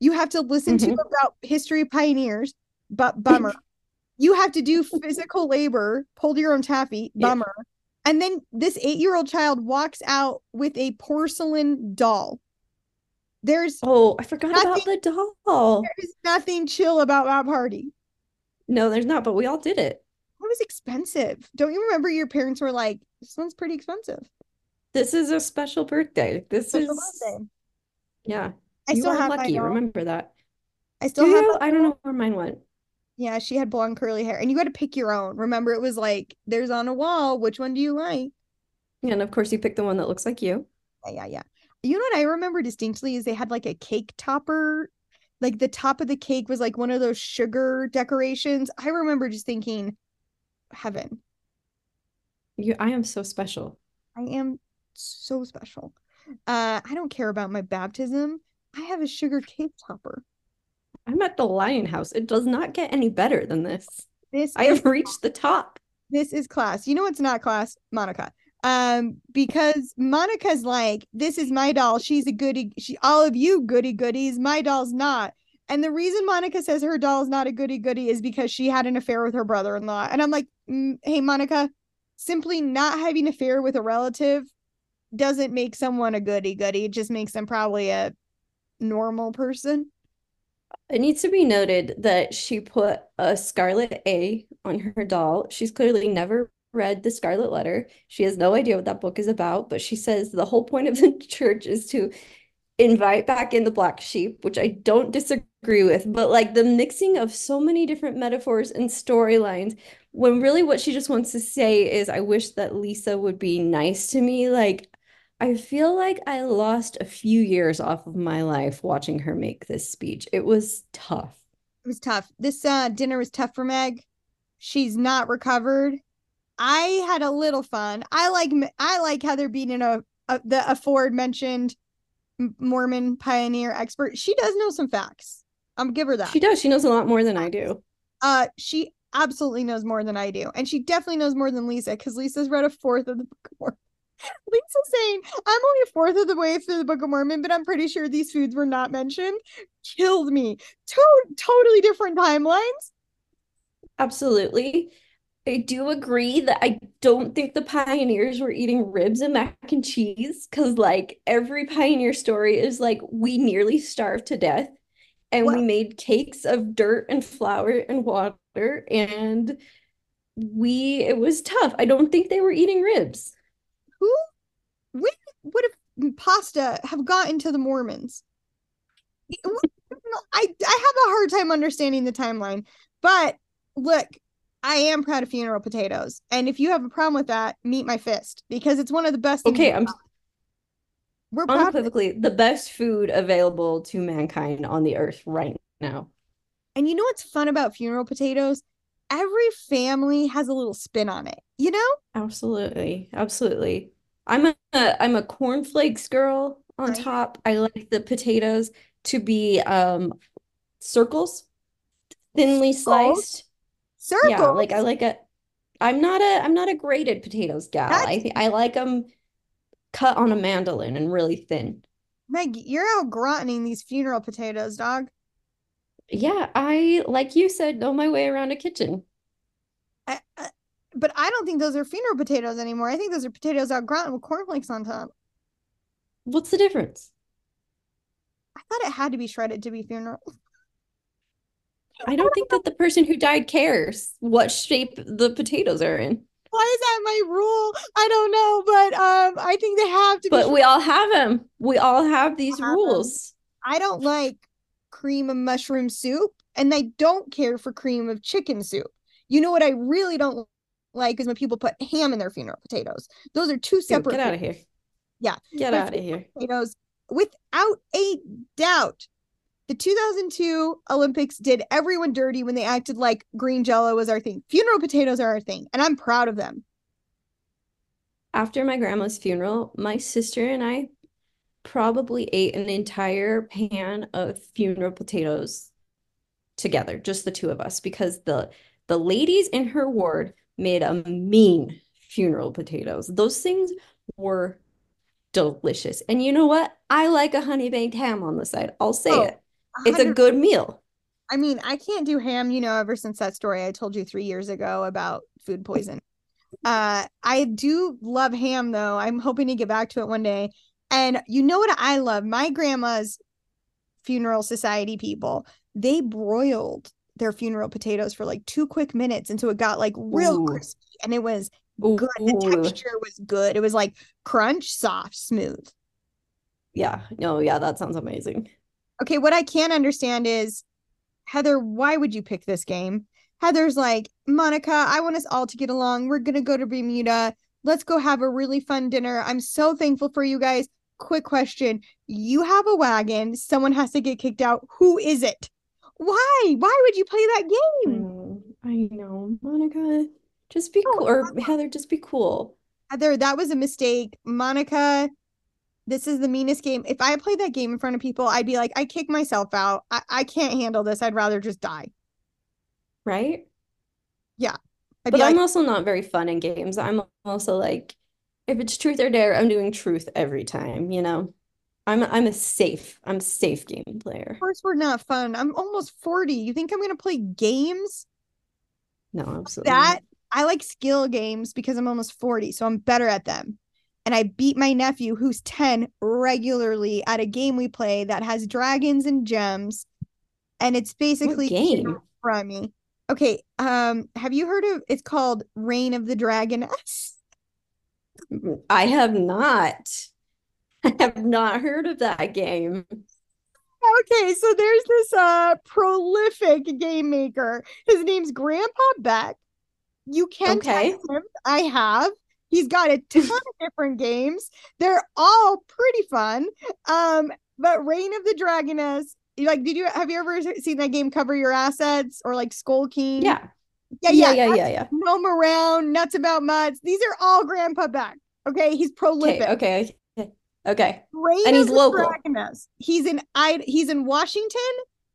You have to listen mm-hmm. to about history pioneers but bummer. you have to do physical labor, pull your own taffy, bummer. Yeah. And then this eight year old child walks out with a porcelain doll. There's oh, I forgot nothing, about the doll. There's nothing chill about that party. No, there's not, but we all did it. It was expensive. Don't you remember your parents were like, this one's pretty expensive? This is a special birthday. This special is birthday. Yeah. I you still have lucky. Remember that. I still Do have. You? I don't know where mine went. Yeah, she had blonde curly hair, and you got to pick your own. Remember, it was like there's on a wall. Which one do you like? And of course, you pick the one that looks like you. Yeah, yeah, yeah. You know what I remember distinctly is they had like a cake topper. Like the top of the cake was like one of those sugar decorations. I remember just thinking, heaven. You, I am so special. I am so special. Uh, I don't care about my baptism. I have a sugar cake topper. I'm at the Lion House. It does not get any better than this. This I have reached the top. This is class. You know what's not class? Monica. Um, because Monica's like, this is my doll. She's a goody. She all of you goody goodies. My doll's not. And the reason Monica says her doll is not a goody goody is because she had an affair with her brother-in-law. And I'm like, mm, hey, Monica, simply not having an affair with a relative doesn't make someone a goody goody. It just makes them probably a normal person. It needs to be noted that she put a scarlet A on her doll. She's clearly never read the Scarlet Letter. She has no idea what that book is about, but she says the whole point of *laughs* the church is to invite back in the black sheep, which I don't disagree with, but like the mixing of so many different metaphors and storylines when really what she just wants to say is I wish that Lisa would be nice to me. Like I feel like I lost a few years off of my life watching her make this speech. It was tough. It was tough. This uh, dinner was tough for Meg. She's not recovered. I had a little fun. I like I like Heather being in a, a the aforementioned Mormon pioneer expert. She does know some facts. I'm give her that. She does. She knows a lot more than I do. Uh, she absolutely knows more than I do, and she definitely knows more than Lisa because Lisa's read a fourth of the Book. *laughs* Lisa's saying, I'm only a fourth of the way through the Book of Mormon, but I'm pretty sure these foods were not mentioned. Killed me. Two totally different timelines. Absolutely. I do agree that I don't think the pioneers were eating ribs and mac and cheese because, like, every pioneer story is like, we nearly starved to death and we made cakes of dirt and flour and water and we, it was tough. I don't think they were eating ribs would have pasta have gotten to the Mormons? *laughs* I I have a hard time understanding the timeline, but look, I am proud of funeral potatoes, and if you have a problem with that, meet my fist because it's one of the best. Okay, I'm. We're unequivocally the best food available to mankind on the earth right now. And you know what's fun about funeral potatoes? Every family has a little spin on it. You know? Absolutely, absolutely. I'm a I'm a cornflakes girl on right. top. I like the potatoes to be um circles, thinly sliced. Circles. Yeah, like I like a. I'm not a I'm not a grated potatoes gal. That's... I think I like them cut on a mandolin and really thin. Meg, you're out grunting these funeral potatoes, dog. Yeah, I like you said, know my way around a kitchen. I, I, but I don't think those are funeral potatoes anymore. I think those are potatoes au gratin with cornflakes on top. What's the difference? I thought it had to be shredded to be funeral. *laughs* I don't think that the person who died cares what shape the potatoes are in. Why is that my rule? I don't know, but um, I think they have to. But we all have them. We all have these have rules. Them. I don't like cream of mushroom soup, and I don't care for cream of chicken soup. You know what I really don't like is when people put ham in their funeral potatoes. Those are two separate. Dude, get out of here. Yeah. Get out of here. Potatoes, without a doubt. The 2002 Olympics did everyone dirty when they acted like green jello was our thing. Funeral potatoes are our thing, and I'm proud of them. After my grandma's funeral, my sister and I probably ate an entire pan of funeral potatoes together, just the two of us, because the the ladies in her ward made a mean funeral potatoes. Those things were delicious. And you know what? I like a honey baked ham on the side. I'll say oh, it. It's a good meal. I mean, I can't do ham, you know, ever since that story I told you three years ago about food poison. Uh, I do love ham though. I'm hoping to get back to it one day. And you know what I love? My grandma's funeral society people, they broiled their funeral potatoes for like two quick minutes And so it got like real Ooh. crispy and it was Ooh. good. The texture was good. It was like crunch, soft, smooth. Yeah. No, yeah, that sounds amazing. Okay, what I can't understand is Heather, why would you pick this game? Heather's like, Monica, I want us all to get along. We're going to go to Bermuda. Let's go have a really fun dinner. I'm so thankful for you guys. Quick question. You have a wagon. Someone has to get kicked out. Who is it? Why? Why would you play that game? Oh, I know, Monica. Just be oh, cool. Or Heather, just be cool. Heather, that was a mistake. Monica, this is the meanest game. If I played that game in front of people, I'd be like, I kick myself out. I, I can't handle this. I'd rather just die. Right? Yeah. I'd but I'm like, also not very fun in games. I'm also like, if it's truth or dare, I'm doing truth every time, you know? I'm I'm a safe, I'm safe game player. Of course we're not fun. I'm almost 40. You think I'm gonna play games? No, absolutely. That I like skill games because I'm almost 40, so I'm better at them and I beat my nephew who's 10 regularly at a game we play that has dragons and gems and it's basically game from me. Okay, um have you heard of it's called Reign of the Dragoness? I have not. I *laughs* have not heard of that game. Okay, so there's this uh prolific game maker. His name's Grandpa Beck. You can okay. text him. I have. He's got a ton of *laughs* different games. They're all pretty fun. Um, but Reign of the Dragoness, like, did you have you ever seen that game Cover Your Assets or like Skull King? Yeah. Yeah, yeah, yeah, yeah, yeah. yeah. Roam around, nuts about mutts. These are all Grandpa Beck. Okay, he's prolific. Okay, okay, okay. Reign and he's local. He's in I. He's in Washington,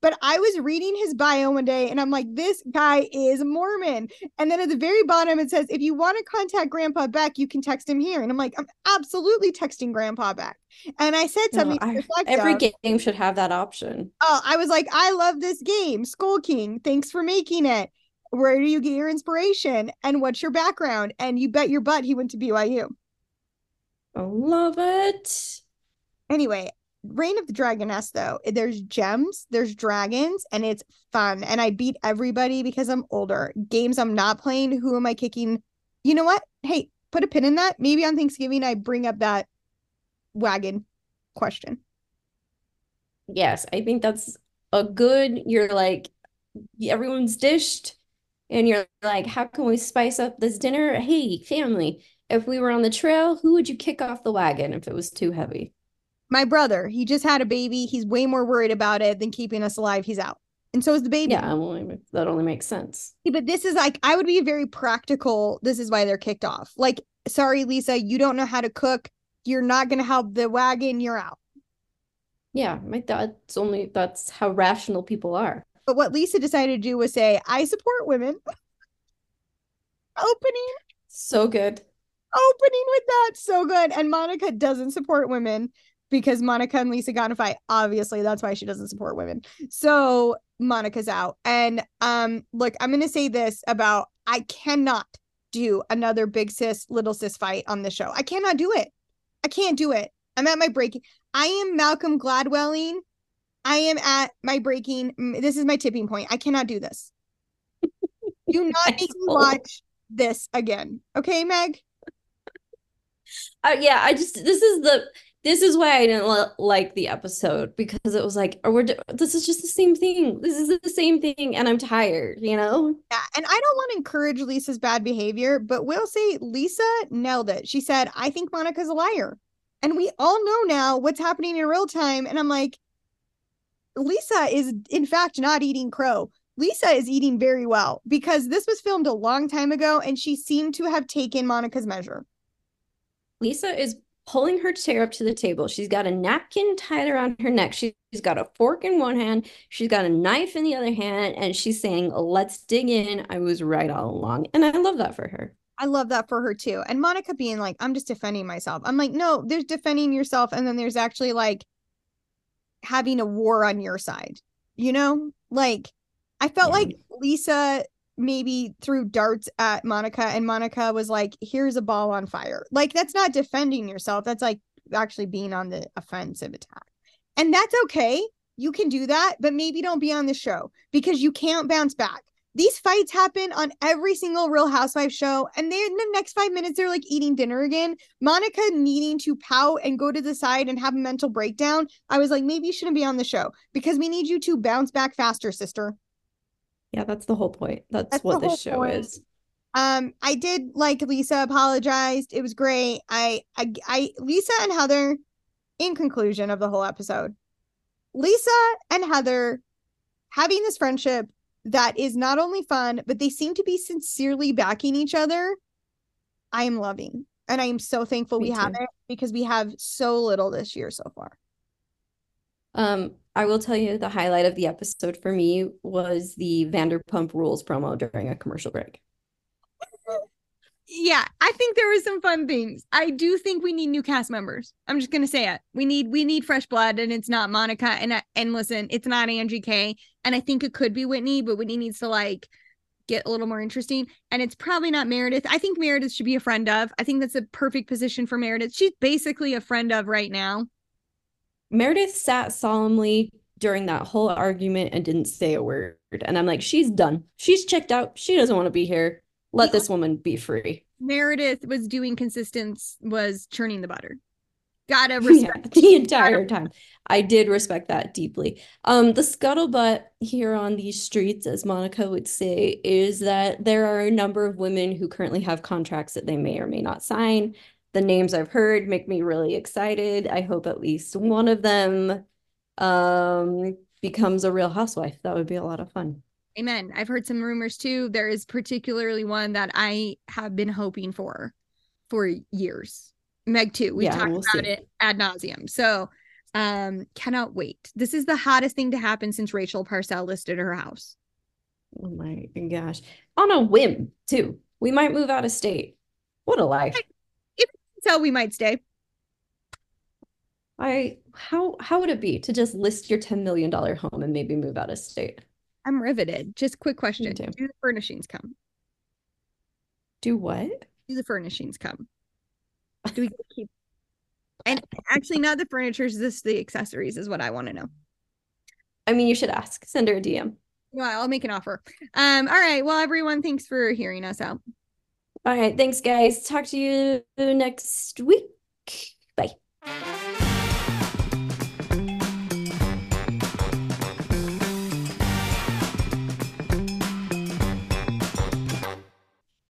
but I was reading his bio one day and I'm like, this guy is Mormon. And then at the very bottom, it says, if you want to contact Grandpa Beck, you can text him here. And I'm like, I'm absolutely texting Grandpa Beck. And I said something. No, oh, I, every of, game should have that option. Oh, I was like, I love this game, Skull King. Thanks for making it. Where do you get your inspiration? And what's your background? And you bet your butt he went to BYU. I love it. Anyway, Reign of the Dragoness, though, there's gems, there's dragons, and it's fun. And I beat everybody because I'm older. Games I'm not playing, who am I kicking? You know what? Hey, put a pin in that. Maybe on Thanksgiving I bring up that wagon question. Yes, I think that's a good, you're like, everyone's dished, and you're like, how can we spice up this dinner? Hey, family, if we were on the trail, who would you kick off the wagon if it was too heavy? my brother, he just had a baby. He's way more worried about it than keeping us alive. He's out. And so is the baby. Yeah, well, that only makes sense. But this is like, I would be very practical. This is why they're kicked off. Like, sorry, Lisa, you don't know how to cook. You're not going to help the wagon. You're out. Yeah, my that's only that's how rational people are. But what Lisa decided to do was say, I support women. *laughs* Opening. So good. Opening with that. So good. And Monica doesn't support women because Monica and Lisa got in a fight. Obviously, that's why she doesn't support women. So Monica's out. And um, look, I'm gonna say this about I cannot do another big sis, little sis fight on the show. I cannot do it. I can't do it. I'm at my breaking. I am Malcolm Gladwelling. I am at my breaking. This is my tipping point. I cannot do this. do not *laughs* make me watch this again. Okay, Meg? Uh, yeah, I just this is the this is why I didn't l- like the episode because it was like, oh, we're this is just the same thing. This is the same thing, and I'm tired, you know. Yeah, and I don't want to encourage Lisa's bad behavior, but we'll say Lisa nailed it. She said, "I think Monica's a liar," and we all know now what's happening in real time. And I'm like, Lisa is in fact not eating crow. Lisa is eating very well because this was filmed a long time ago, and she seemed to have taken Monica's measure. Lisa is pulling her chair up to the table. She's got a napkin tied around her neck. She's got a fork in one hand. She's got a knife in the other hand. And she's saying, Let's dig in. I was right all along. And I love that for her. I love that for her too. And Monica being like, I'm just defending myself. I'm like, no, there's defending yourself. And then there's actually like having a war on your side, you know? Like, I felt yeah. like Lisa maybe threw darts at Monica and Monica was like, here's a ball on fire. Like that's not defending yourself. That's like actually being on the offensive attack. And that's okay. you can do that, but maybe don't be on the show because you can't bounce back. These fights happen on every single Real Housewives show, and they in the next five minutes they're like eating dinner again. Monica needing to pout and go to the side and have a mental breakdown. I was like, maybe you shouldn't be on the show because we need you to bounce back faster, sister. Yeah, that's the whole point. That's, that's what this show point. is. Um, I did like Lisa apologized. It was great. I, I, I, Lisa and Heather. In conclusion of the whole episode, Lisa and Heather having this friendship that is not only fun, but they seem to be sincerely backing each other. I am loving. And I am so thankful Me we too. have it because we have so little this year so far. Um, I will tell you the highlight of the episode for me was the Vanderpump Rules promo during a commercial break yeah, I think there were some fun things. I do think we need new cast members. I'm just gonna say it. We need we need fresh blood, and it's not Monica. And and listen, it's not Angie K. And I think it could be Whitney, but Whitney needs to like get a little more interesting. And it's probably not Meredith. I think Meredith should be a friend of. I think that's a perfect position for Meredith. She's basically a friend of right now. Meredith sat solemnly during that whole argument and didn't say a word. And I'm like, she's done. She's checked out. She doesn't want to be here let this woman be free. Meredith was doing consistent was churning the butter. Gotta *laughs* respect yeah, the entire time. I did respect that deeply. Um, the scuttlebutt here on these streets, as Monica would say, is that there are a number of women who currently have contracts that they may or may not sign. The names I've heard make me really excited. I hope at least one of them um becomes a real housewife. That would be a lot of fun. Amen. I've heard some rumors too. There is particularly one that I have been hoping for for years. Meg too. We yeah, talked we'll about see. it ad nauseum. So um cannot wait. This is the hottest thing to happen since Rachel Parcell listed her house. Oh my gosh. On a whim, too. We might move out of state. What a life. So we might stay. I how how would it be to just list your $10 million home and maybe move out of state? I'm riveted. Just quick question. Do the furnishings come? Do what? Do the furnishings come? *laughs* Do we keep and actually not the furniture, is this the accessories is what I want to know. I mean, you should ask. Send her a DM. Well, I'll make an offer. Um, all right. Well, everyone, thanks for hearing us out. All right. Thanks, guys. Talk to you next week. Bye.